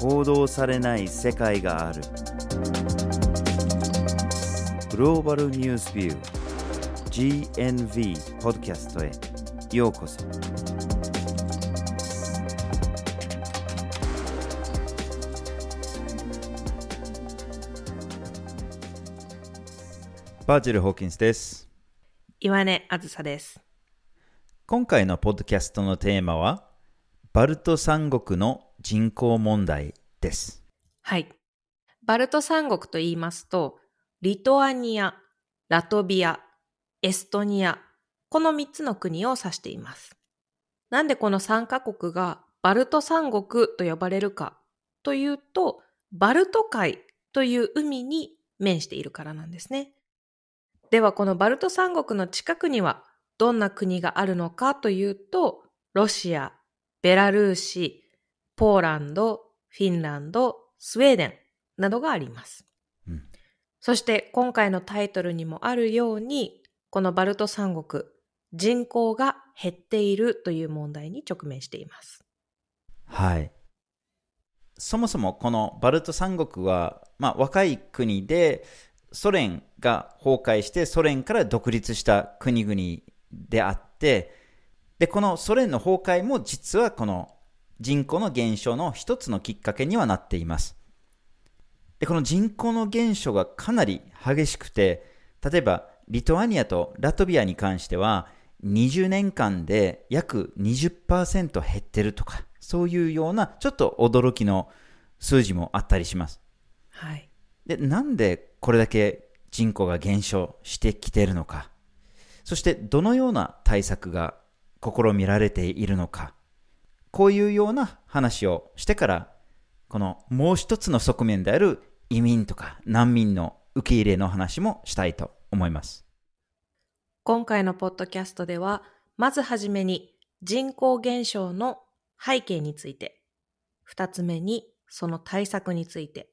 報道されない世界がある。グローバルニュースビュー GNV ポッドキャストへようこそ。バーチル・ホーキンスです。岩根あずさです。今回のポッドキャストのテーマはバルト三国の人口問題ですはい。バルト三国と言いますと、リトアニア、ラトビア、エストニア、この3つの国を指しています。なんでこの3カ国がバルト三国と呼ばれるかというと、バルト海という海に面しているからなんですね。ではこのバルト三国の近くにはどんな国があるのかというと、ロシア、ベラルーシ、ポーランド、フィンランド、スウェーデンなどがあります。うんそして今回のタイトルにもあるように、このバルト三国、人口が減っているという問題に直面しています。はい。そもそもこのバルト三国は、まあ、若い国で、ソ連が崩壊してソ連から独立した国々であって、で、このソ連の崩壊も実はこの人口の減少の一つのきっかけにはなっています。で、この人口の減少がかなり激しくて、例えばリトアニアとラトビアに関しては、20年間で約20%減ってるとか、そういうようなちょっと驚きの数字もあったりします。はい。で、なんでこれだけ人口が減少してきているのか、そしてどのような対策が試みられているのか、こういうような話をしてから、このもう一つの側面である移民とか難民の受け入れの話もしたいと思います。今回のポッドキャストでは、まずはじめに人口減少の背景について、二つ目にその対策について、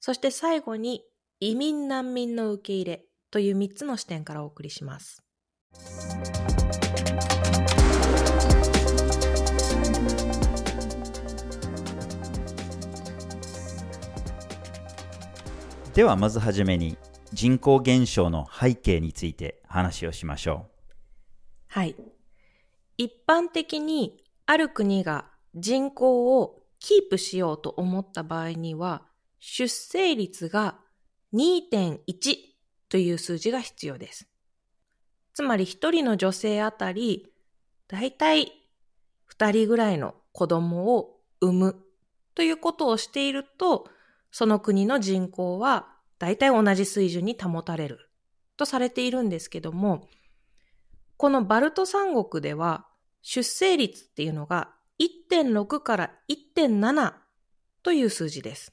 そして最後に移民難民の受け入れという三つの視点からお送りします。ではまずはじめに人口減少の背景について話をしましょうはい。一般的にある国が人口をキープしようと思った場合には、出生率が2.1という数字が必要です。つまり一人の女性あたり、だいたい二人ぐらいの子供を産むということをしていると、その国の人口はだいたい同じ水準に保たれるとされているんですけども、このバルト三国では出生率っていうのが1.6から1.7という数字です。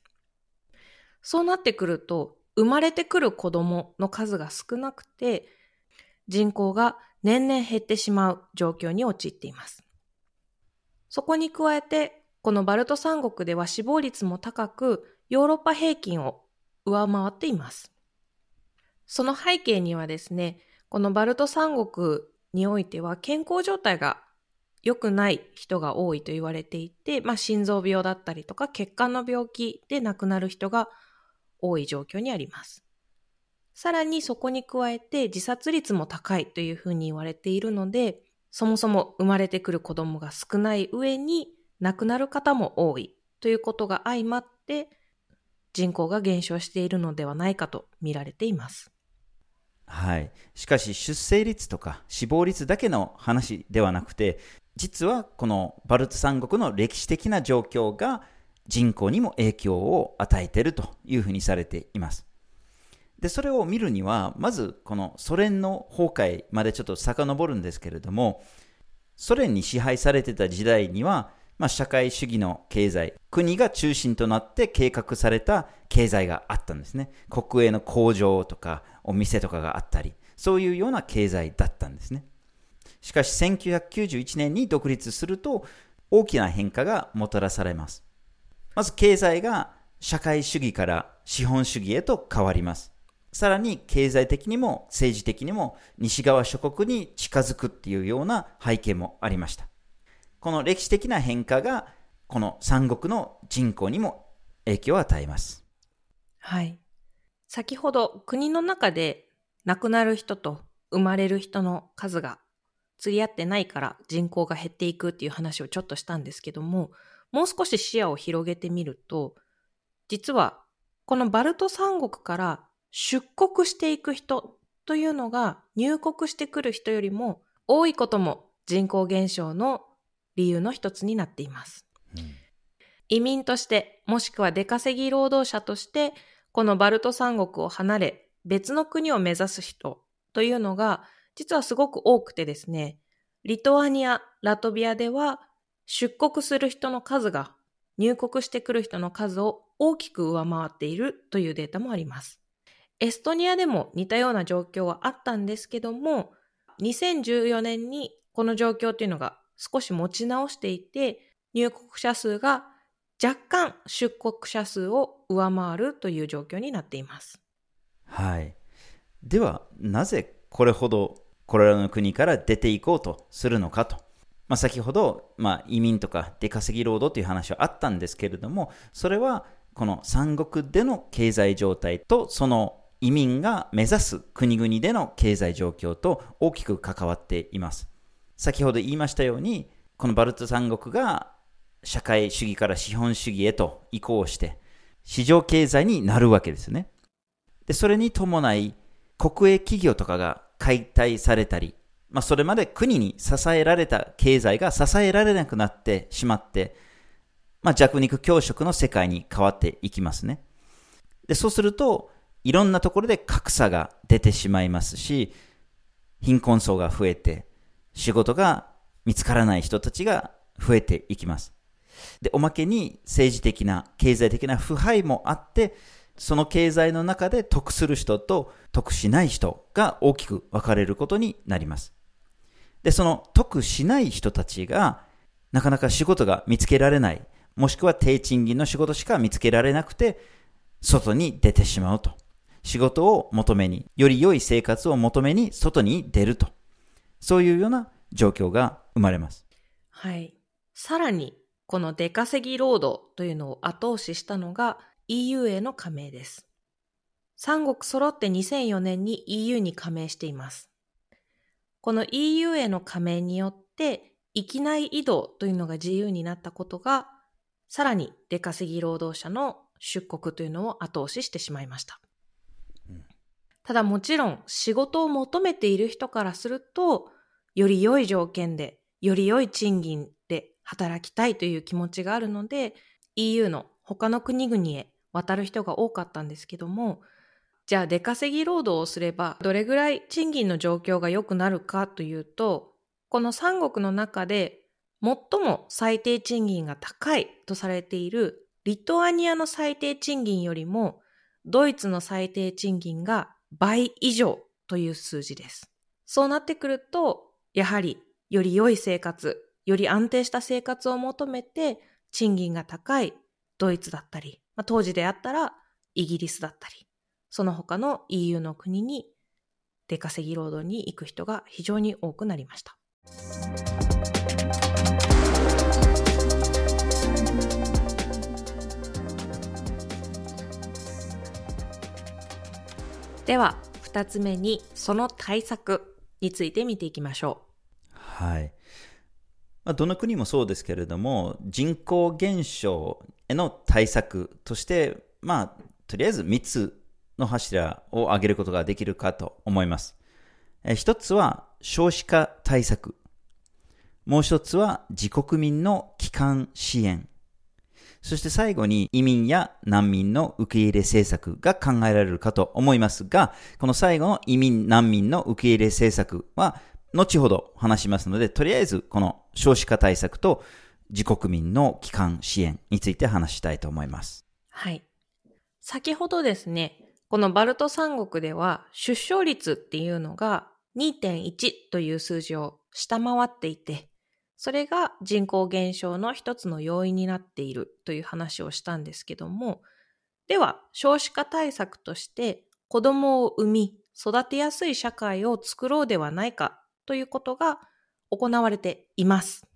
そうなってくると、生まれてくる子供の数が少なくて、人口が年々減ってしまう状況に陥っています。そこに加えて、このバルト三国では死亡率も高く、ヨーロッパ平均を上回っています。その背景にはですね、このバルト三国においては健康状態が良くない人が多いと言われていて、まあ、心臓病だったりとか血管の病気で亡くなる人が多い状況にあります。さらにそこに加えて自殺率も高いというふうに言われているので、そもそも生まれてくる子供が少ない上に亡くなる方も多いということが相まって人口が減少しているのではないかと見られています。はい。しかし出生率とか死亡率だけの話ではなくて、実はこのバルト三国の歴史的な状況が人口にも影響を与えているというふうにされています。で、それを見るには、まずこのソ連の崩壊までちょっと遡るんですけれども、ソ連に支配されてた時代には、まあ、社会主義の経済、国が中心となって計画された経済があったんですね。国営の工場とかお店とかがあったり、そういうような経済だったんですね。しかし1991年に独立すると大きな変化がもたらされます。まず経済が社会主義から資本主義へと変わります。さらに経済的にも政治的にも西側諸国に近づくっていうような背景もありました。この歴史的な変化がこの三国の人口にも影響を与えます。はい。先ほど国の中で亡くなる人と生まれる人の数が釣り合ってないから人口が減っていくっていう話をちょっとしたんですけども、もう少し視野を広げてみると、実はこのバルト三国から出国していく人というのが入国してくる人よりも多いことも人口減少の理由の一つになっています。移民として、もしくは出稼ぎ労働者として、このバルト三国を離れ、別の国を目指す人というのが、実はすごく多くてですね、リトアニア、ラトビアでは、出国する人の数が、入国してくる人の数を大きく上回っているというデータもあります。エストニアでも似たような状況はあったんですけども、2014年にこの状況というのが少し持ち直していて、入国者数が若干出国者数を上回るという状況になっています。はい。では、なぜこれほどこれらの国から出ていこうとするのかと。まあ、先ほど、まあ、移民とか出稼ぎ労働という話はあったんですけれども、それはこの三国での経済状態とその移民が目指す国々での経済状況と大きく関わっています。先ほど言いましたように、このバルト三国が社会主義から資本主義へと移行して、市場経済になるわけですよね。で、それに伴い、国営企業とかが解体されたり、まあ、それまで国に支えられた経済が支えられなくなってしまって、まあ、弱肉強食の世界に変わっていきますね。で、そうすると、いろんなところで格差が出てしまいますし、貧困層が増えて、仕事が見つからない人たちが増えていきます。で、おまけに政治的な、経済的な腐敗もあって、その経済の中で得する人と得しない人が大きく分かれることになります。で、その得しない人たちがなかなか仕事が見つけられない、もしくは低賃金の仕事しか見つけられなくて、外に出てしまうと。仕事を求めに、より良い生活を求めに外に出ると。そういうような状況が生まれます。はい。さらに、この出稼ぎ労働というのを後押ししたのが EU への加盟です。三国揃って2004年に EU に加盟しています。この EU への加盟によって、域内移動というのが自由になったことが、さらに出稼ぎ労働者の出国というのを後押ししてしまいました。ただもちろん仕事を求めている人からすると、より良い条件で、より良い賃金で働きたいという気持ちがあるので、EU の他の国々へ渡る人が多かったんですけども、じゃあ出稼ぎ労働をすればどれぐらい賃金の状況が良くなるかというと、この三国の中で最も最低賃金が高いとされているリトアニアの最低賃金よりもドイツの最低賃金が倍以上という数字です。そうなってくると、やはりより良い生活、より安定した生活を求めて賃金が高いドイツだったり、まあ、当時であったらイギリスだったり、その他の EU の国に出稼ぎ労働に行く人が非常に多くなりました。では、二つ目にその対策について見ていきましょうはい。ま、どの国もそうですけれども、人口減少への対策として、まあ、とりあえず3つの柱を挙げることができるかと思います。え一つは少子化対策。もう一つは自国民の帰還支援。そして最後に移民や難民の受け入れ政策が考えられるかと思いますが、この最後の移民難民の受け入れ政策は後ほど話しますので、とりあえずこの少子化対策と自国民の帰還支援について話したいと思います。はい。先ほどですね、このバルト三国では出生率っていうのが2.1という数字を下回っていて、それが人口減少の一つの要因になっているという話をしたんですけども、では少子化対策として子供を産み育てやすい社会を作ろうではないかということが行われています。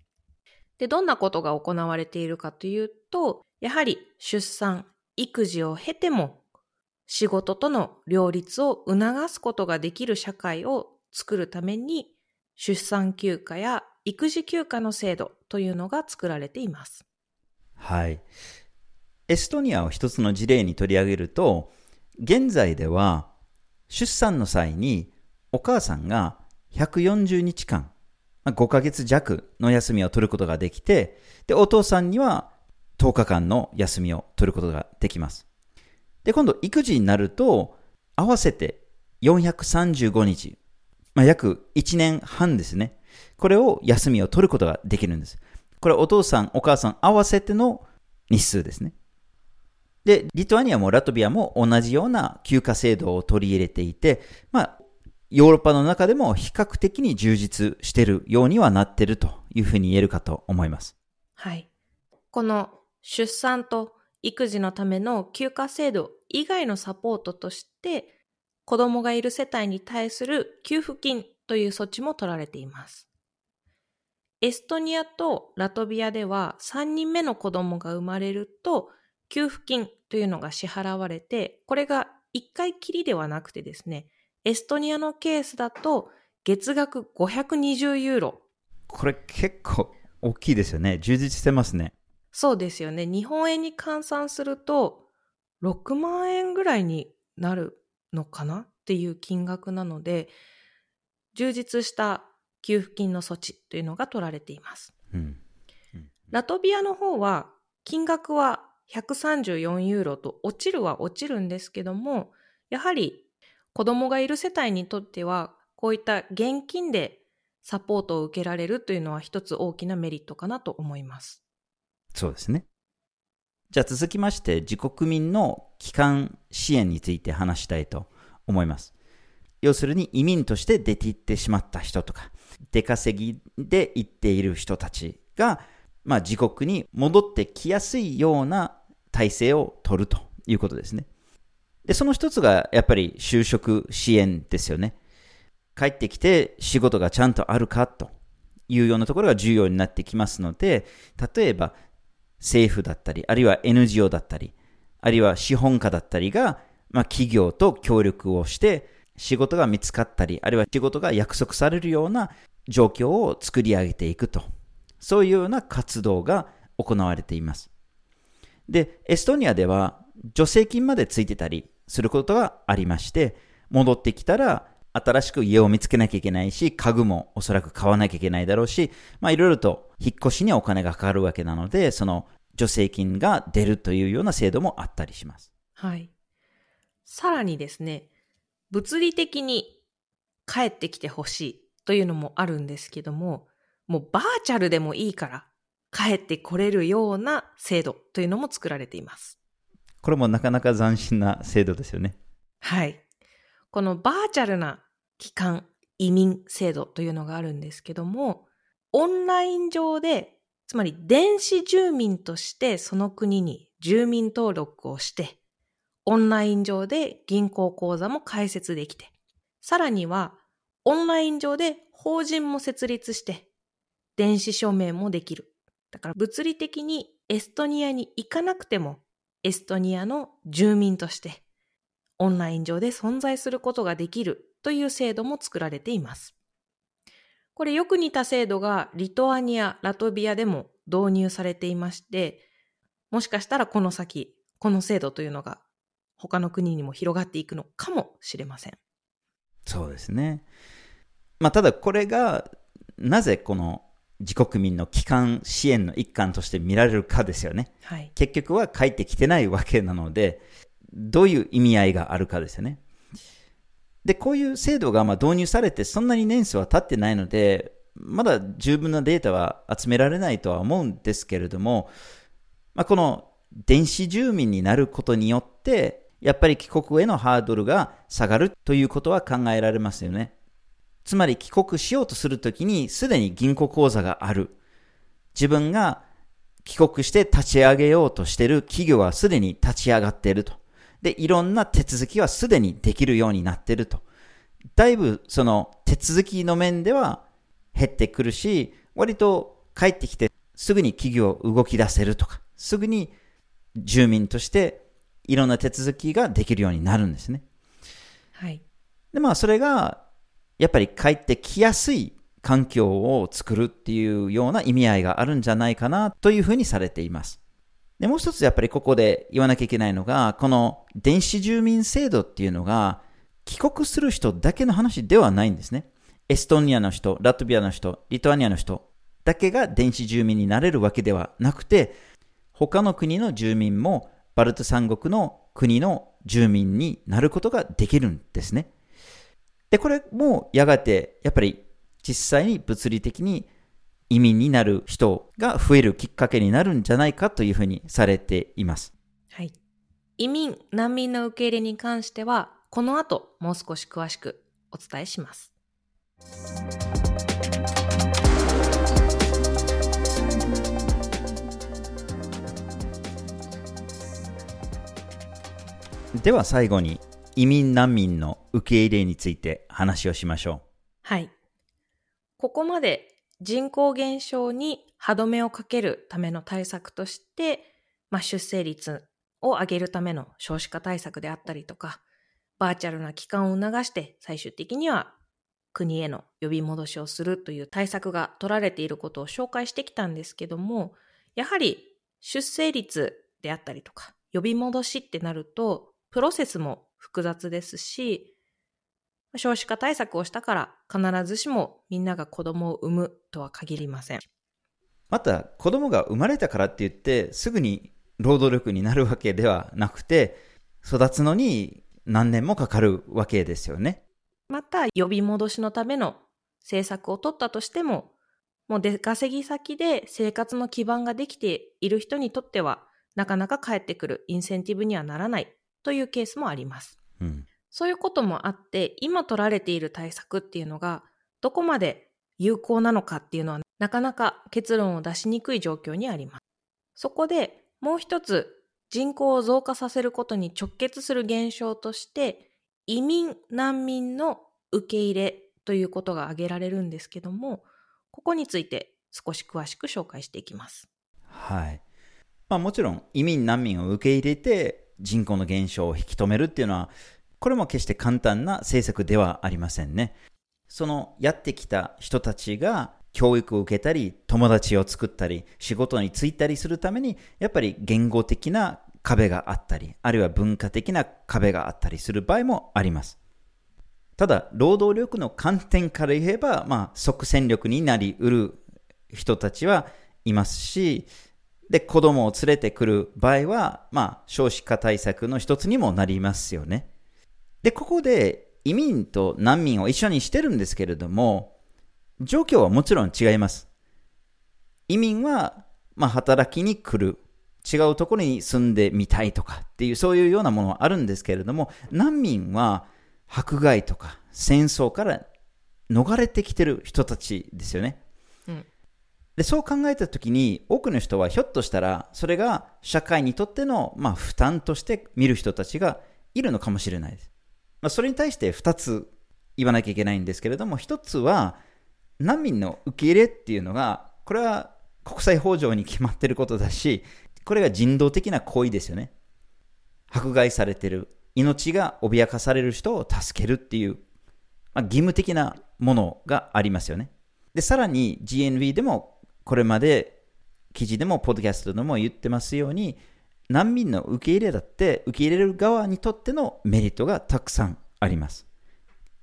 で、どんなことが行われているかというと、やはり出産、育児を経ても仕事との両立を促すことができる社会を作るために出産休暇や育児休暇の制度というのが作られています。はい。エストニアを一つの事例に取り上げると、現在では出産の際にお母さんが140日間、5ヶ月弱の休みを取ることができて、で、お父さんには10日間の休みを取ることができます。で、今度育児になると、合わせて435日、まあ、約1年半ですね。これを休みを取ることができるんです。これお父さん、お母さん合わせての日数ですね。で、リトアニアもラトビアも同じような休暇制度を取り入れていて、まあ、ヨーロッパの中でも比較的に充実しているようにはなっているというふうに言えるかと思います。はい。この出産と育児のための休暇制度以外のサポートとして、子供がいる世帯に対する給付金という措置も取られています。エストニアとラトビアでは3人目の子供が生まれると給付金というのが支払われて、これが1回きりではなくてですね、エストニアのケースだと月額520ユーロ。これ結構大きいですよね。充実してますね。そうですよね。日本円に換算すると6万円ぐらいになるのかなっていう金額なので、充実した給付金の措置というのが取られています。うんうん、ラトビアの方は金額は134ユーロと落ちるは落ちるんですけども、やはり子供がいる世帯にとっては、こういった現金でサポートを受けられるというのは一つ大きなメリットかなと思います。そうですね。じゃあ続きまして自国民の帰還支援について話したいと思います。要するに移民として出て行ってしまった人とか、出稼ぎで行っている人たちが、まあ自国に戻ってきやすいような体制を取るということですね。で、その一つがやっぱり就職支援ですよね。帰ってきて仕事がちゃんとあるかというようなところが重要になってきますので、例えば政府だったり、あるいは NGO だったり、あるいは資本家だったりが、まあ企業と協力をして仕事が見つかったり、あるいは仕事が約束されるような状況を作り上げていくと。そういうような活動が行われています。で、エストニアでは助成金までついてたりすることがありまして、戻ってきたら新しく家を見つけなきゃいけないし、家具もおそらく買わなきゃいけないだろうし、まあいろいろと引っ越しにお金がかかるわけなので、その助成金が出るというような制度もあったりします。はい。さらにですね、物理的に帰ってきてほしいというのもあるんですけども、もうバーチャルでもいいから帰ってこれるような制度というのも作られています。これもなかなか斬新な制度ですよね。はい。このバーチャルな帰還移民制度というのがあるんですけども、オンライン上で、つまり電子住民としてその国に住民登録をして、オンライン上で銀行口座も開設できて、さらにはオンライン上で法人も設立して、電子署名もできる。だから物理的にエストニアに行かなくても、エストニアの住民として、オンライン上で存在することができるという制度も作られています。これよく似た制度がリトアニア、ラトビアでも導入されていまして、もしかしたらこの先、この制度というのが他の国にも広がっていくのかもしれません。そうですね。まあ、ただこれが、なぜこの自国民の帰還支援の一環として見られるかですよね。はい、結局は帰ってきてないわけなので、どういう意味合いがあるかですよね。で、こういう制度がまあ導入されてそんなに年数は経ってないので、まだ十分なデータは集められないとは思うんですけれども、まあ、この電子住民になることによって、やっぱり帰国へのハードルが下がるということは考えられますよね。つまり帰国しようとするときにすでに銀行口座がある。自分が帰国して立ち上げようとしている企業はすでに立ち上がっていると。で、いろんな手続きはすでにできるようになっていると。だいぶその手続きの面では減ってくるし、割と帰ってきてすぐに企業を動き出せるとか、すぐに住民としていろんな手続きができるようになるんですね。はい。で、まあそれが、やっぱり帰ってきやすい環境を作るっていうような意味合いがあるんじゃないかなというふうにされています。で、もう一つやっぱりここで言わなきゃいけないのが、この電子住民制度っていうのが、帰国する人だけの話ではないんですね。エストニアの人、ラトビアの人、リトアニアの人だけが電子住民になれるわけではなくて、他の国の住民もバルト三国の国の住民になることができるんですね。で、これもやがてやっぱり実際に物理的に移民になる人が増えるきっかけになるんじゃないかというふうにされています。はい。移民、難民の受け入れに関しては、この後もう少し詳しくお伝えします。では最後に移民難民の受け入れについて話をしましょう。はい。ここまで人口減少に歯止めをかけるための対策として、まあ、出生率を上げるための少子化対策であったりとか、バーチャルな期間を促して最終的には国への呼び戻しをするという対策が取られていることを紹介してきたんですけども、やはり出生率であったりとか、呼び戻しってなると、プロセスも複雑ですし、少子化対策をしたから必ずしもみんなが子供を産むとは限りません。また、子供が生まれたからって言ってすぐに労働力になるわけではなくて、育つのに何年もかかるわけですよね。また、呼び戻しのための政策を取ったとしても、もう出稼ぎ先で生活の基盤ができている人にとっては、なかなか帰ってくるインセンティブにはならないというケースもあります。うん、そういうこともあって、今取られている対策っていうのが、どこまで有効なのかっていうのは、なかなか結論を出しにくい状況にあります。そこでもう一つ人口を増加させることに直結する現象として、移民・難民の受け入れということが挙げられるんですけども、ここについて少し詳しく紹介していきます。はい。まあもちろん移民・難民を受け入れて人口の減少を引き止めるっていうのは、これも決して簡単な政策ではありませんね。そのやってきた人たちが教育を受けたり、友達を作ったり、仕事に就いたりするために、やっぱり言語的な壁があったり、あるいは文化的な壁があったりする場合もあります。ただ、労働力の観点から言えば、まあ、即戦力になりうる人たちはいますし、で、子供を連れてくる場合は、まあ、少子化対策の一つにもなりますよね。で、ここで移民と難民を一緒にしてるんですけれども、状況はもちろん違います。移民は、まあ、働きに来る。違うところに住んでみたいとかっていう、そういうようなものはあるんですけれども、難民は迫害とか戦争から逃れてきてる人たちですよね。で、そう考えたときに、多くの人はひょっとしたら、それが社会にとっての、まあ、負担として見る人たちがいるのかもしれないです。まあ、それに対して2つ言わなきゃいけないんですけれども、1つは、難民の受け入れっていうのが、これは国際法上に決まってることだし、これが人道的な行為ですよね。迫害されてる、命が脅かされる人を助けるっていう、まあ、義務的なものがありますよね。で、さらに GNV でもこれまで記事でもポッドキャストでも言ってますように、難民の受け入れだって受け入れる側にとってのメリットがたくさんあります。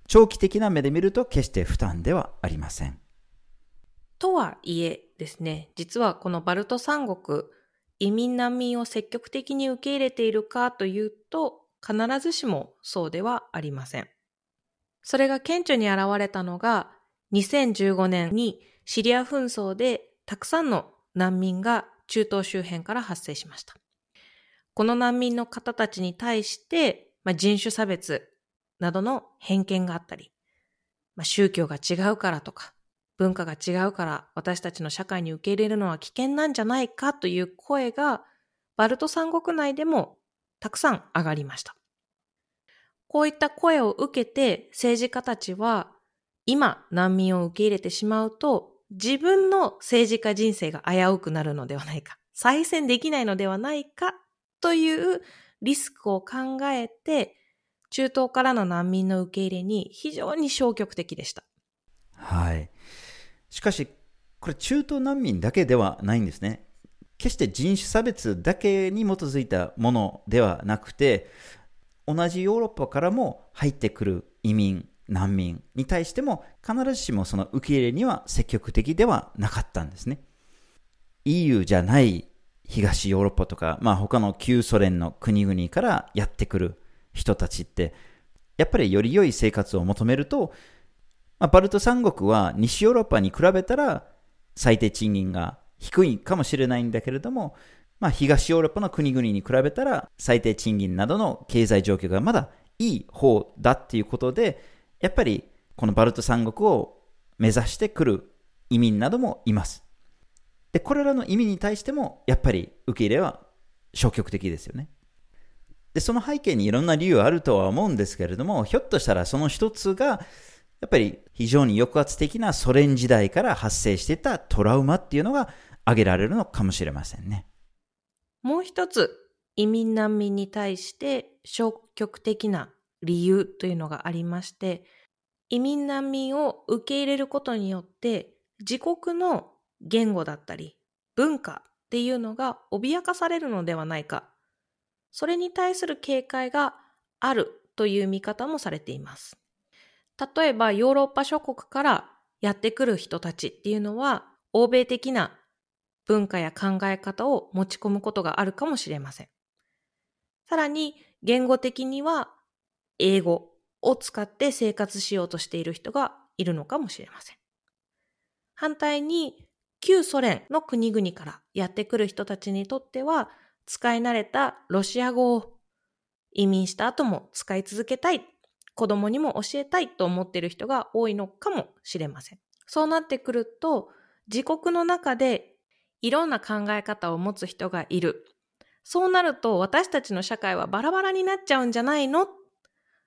長期的な目で見ると決して負担ではありません。とはいえですね、実はこのバルト三国、移民難民を積極的に受け入れているかというと、必ずしもそうではありません。それが顕著に現れたのが、2015年にシリア紛争でたくさんの難民が中東周辺から発生しました。この難民の方たちに対して、まあ、人種差別などの偏見があったり、まあ、宗教が違うからとか、文化が違うから私たちの社会に受け入れるのは危険なんじゃないかという声がバルト三国内でもたくさん上がりました。こういった声を受けて政治家たちは今難民を受け入れてしまうと自分の政治家人生が危うくなるのではないか、再選できないのではないかというリスクを考えて、中東からの難民の受け入れに非常に消極的でした。はい。しかし、これ中東難民だけではないんですね。決して人種差別だけに基づいたものではなくて、同じヨーロッパからも入ってくる移民、難民に対しても必ずしもその受け入れには積極的ではなかったんですね。EU じゃない東ヨーロッパとか、まあ他の旧ソ連の国々からやってくる人たちって、やっぱりより良い生活を求めると、まあ、バルト三国は西ヨーロッパに比べたら最低賃金が低いかもしれないんだけれども、まあ、東ヨーロッパの国々に比べたら最低賃金などの経済状況がまだいい方だっていうことで、やっぱりこのバルト三国を目指してくる移民などもいます。で、これらの意味に対しても、やっぱり受け入れは消極的ですよね。で、その背景にいろんな理由あるとは思うんですけれども、ひょっとしたらその一つが、やっぱり非常に抑圧的なソ連時代から発生してたトラウマっていうのが挙げられるのかもしれませんね。もう一つ、移民難民に対して消極的な理由というのがありまして、移民難民を受け入れることによって自国の言語だったり文化っていうのが脅かされるのではないか。それに対する警戒があるという見方もされています。例えばヨーロッパ諸国からやってくる人たちっていうのは欧米的な文化や考え方を持ち込むことがあるかもしれません。さらに言語的には英語を使って生活しようとしている人がいるのかもしれません。反対に旧ソ連の国々からやってくる人たちにとっては使い慣れたロシア語を移民した後も使い続けたい、子供にも教えたいと思っている人が多いのかもしれません。そうなってくると自国の中でいろんな考え方を持つ人がいる。そうなると私たちの社会はバラバラになっちゃうんじゃないの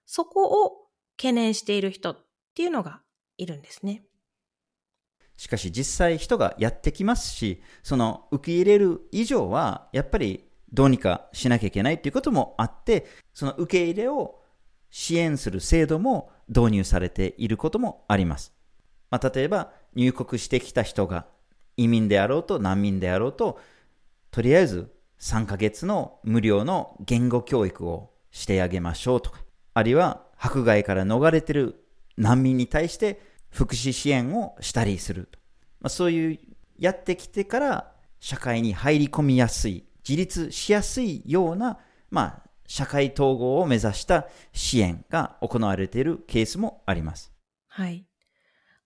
そこを懸念している人っていうのがいるんですね。しかし実際人がやってきますし、その受け入れる以上は、やっぱりどうにかしなきゃいけないということもあって、その受け入れを支援する制度も導入されていることもあります。まあ、例えば入国してきた人が移民であろうと難民であろうと、とりあえず3ヶ月の無料の言語教育をしてあげましょうとか、あるいは迫害から逃れてる難民に対して福祉支援をしたりすると。まあ、そういうやってきてから社会に入り込みやすい、自立しやすいような、まあ、社会統合を目指した支援が行われているケースもあります。はい。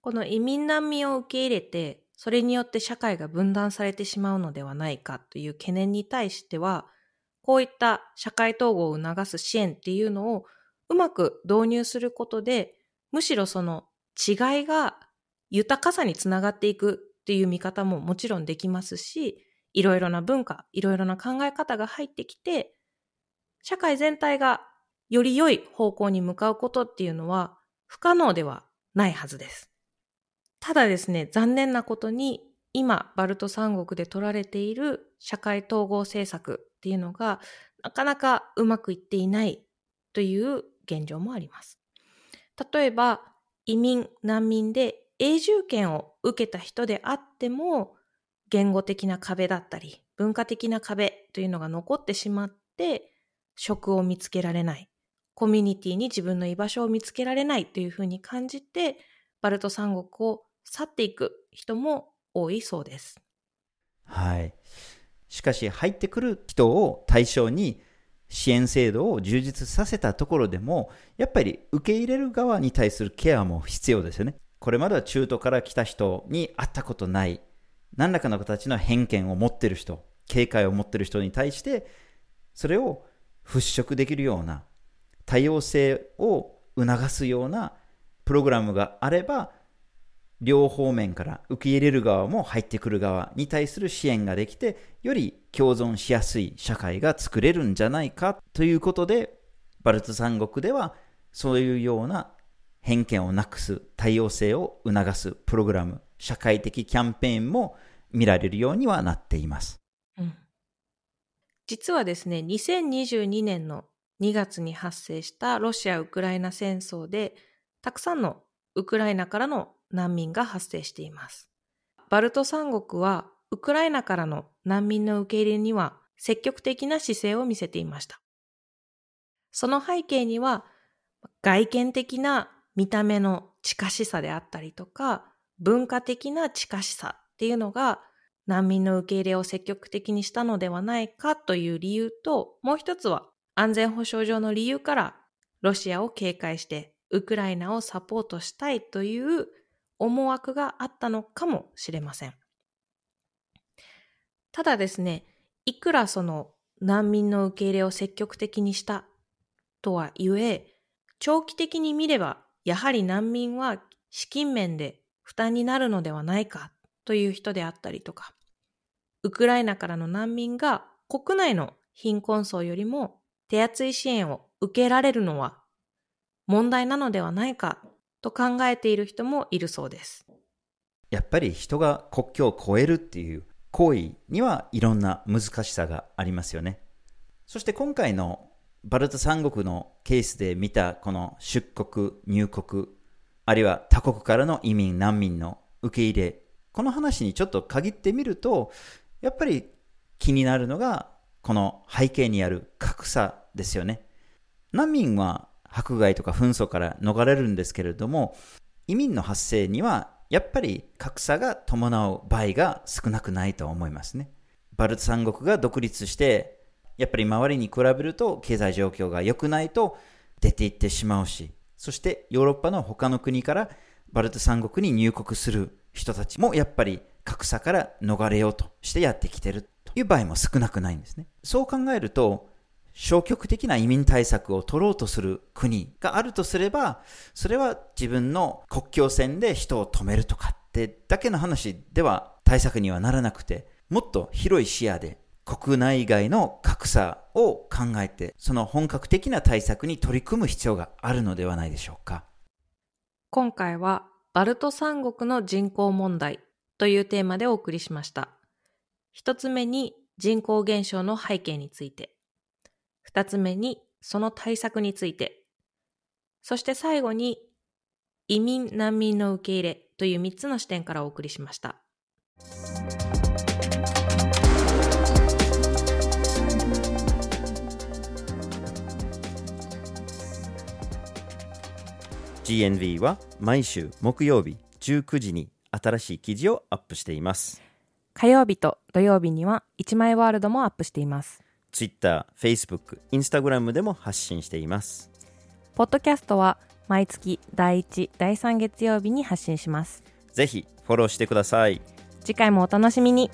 この移民難民を受け入れて、それによって社会が分断されてしまうのではないかという懸念に対しては、こういった社会統合を促す支援っていうのをうまく導入することで、むしろその違いが豊かさにつながっていくっていう見方ももちろんできますし、いろいろな文化、いろいろな考え方が入ってきて、社会全体がより良い方向に向かうことっていうのは不可能ではないはずです。ただですね、残念なことに今、バルト三国で取られている社会統合政策っていうのがなかなかうまくいっていないという現状もあります。例えば、移民、難民で永住権を受けた人であっても、言語的な壁だったり、文化的な壁というのが残ってしまって、職を見つけられない、コミュニティに自分の居場所を見つけられないというふうに感じて、バルト三国を去っていく人も多いそうです。はい。しかし入ってくる人を対象に支援制度を充実させたところでも、やっぱり受け入れる側に対するケアも必要ですよね。これまでは中途から来た人に会ったことない、何らかの形の偏見を持ってる人、警戒を持ってる人に対して、それを払拭できるような、多様性を促すようなプログラムがあれば、両方面から受け入れる側も入ってくる側に対する支援ができて、より共存しやすい社会が作れるんじゃないかということで、バルト三国ではそういうような偏見をなくす多様性を促すプログラム社会的キャンペーンも見られるようにはなっています。うん実はですね、2022年の2月に発生したロシア・ウクライナ戦争で、たくさんのウクライナからの難民が発生しています。バルト三国は、ウクライナからの難民の受け入れには積極的な姿勢を見せていました。その背景には、外見的な見た目の近しさであったりとか、文化的な近しさっていうのが難民の受け入れを積極的にしたのではないかという理由と、もう一つは安全保障上の理由からロシアを警戒してウクライナをサポートしたいという思惑があったのかもしれません。ただですね、いくらその難民の受け入れを積極的にしたとはいえ、長期的に見ればやはり難民は資金面で負担になるのではないかという人であったりとか、ウクライナからの難民が国内の貧困層よりも手厚い支援を受けられるのは問題なのではないかと考えている人もいるそうです。やっぱり人が国境を越えるっていう行為にはいろんな難しさがありますよね。そして今回のバルト三国のケースで見たこの出国、入国、あるいは他国からの移民、難民の受け入れ、この話にちょっと限ってみると、やっぱり気になるのがこの背景にある格差ですよね。難民は迫害とか紛争から逃れるんですけれども、移民の発生にはやっぱり格差が伴う場合が少なくないと思いますね。バルト三国が独立して、やっぱり周りに比べると経済状況が良くないと出て行ってしまうし、そしてヨーロッパの他の国からバルト三国に入国する人たちもやっぱり格差から逃れようとしてやってきてるという場合も少なくないんですね。そう考えると、消極的な移民対策を取ろうとする国があるとすれば、それは自分の国境線で人を止めるとかってだけの話では対策にはならなくて、もっと広い視野で国内外の格差を考えて、その本格的な対策に取り組む必要があるのではないでしょうか。今回はバルト三国の人口問題というテーマでお送りしました。一つ目に人口減少の背景について。二つ目にその対策について。そして最後に移民・難民の受け入れという三つの視点からお送りしました。GNV は毎週木曜日19時に新しい記事をアップしています。火曜日と土曜日には一枚ワールドもアップしています。Twitter、Facebook、Instagram でも発信しています。ポッドキャストは毎月第1、第3月曜日に発信します。ぜひフォローしてください。次回もお楽しみに。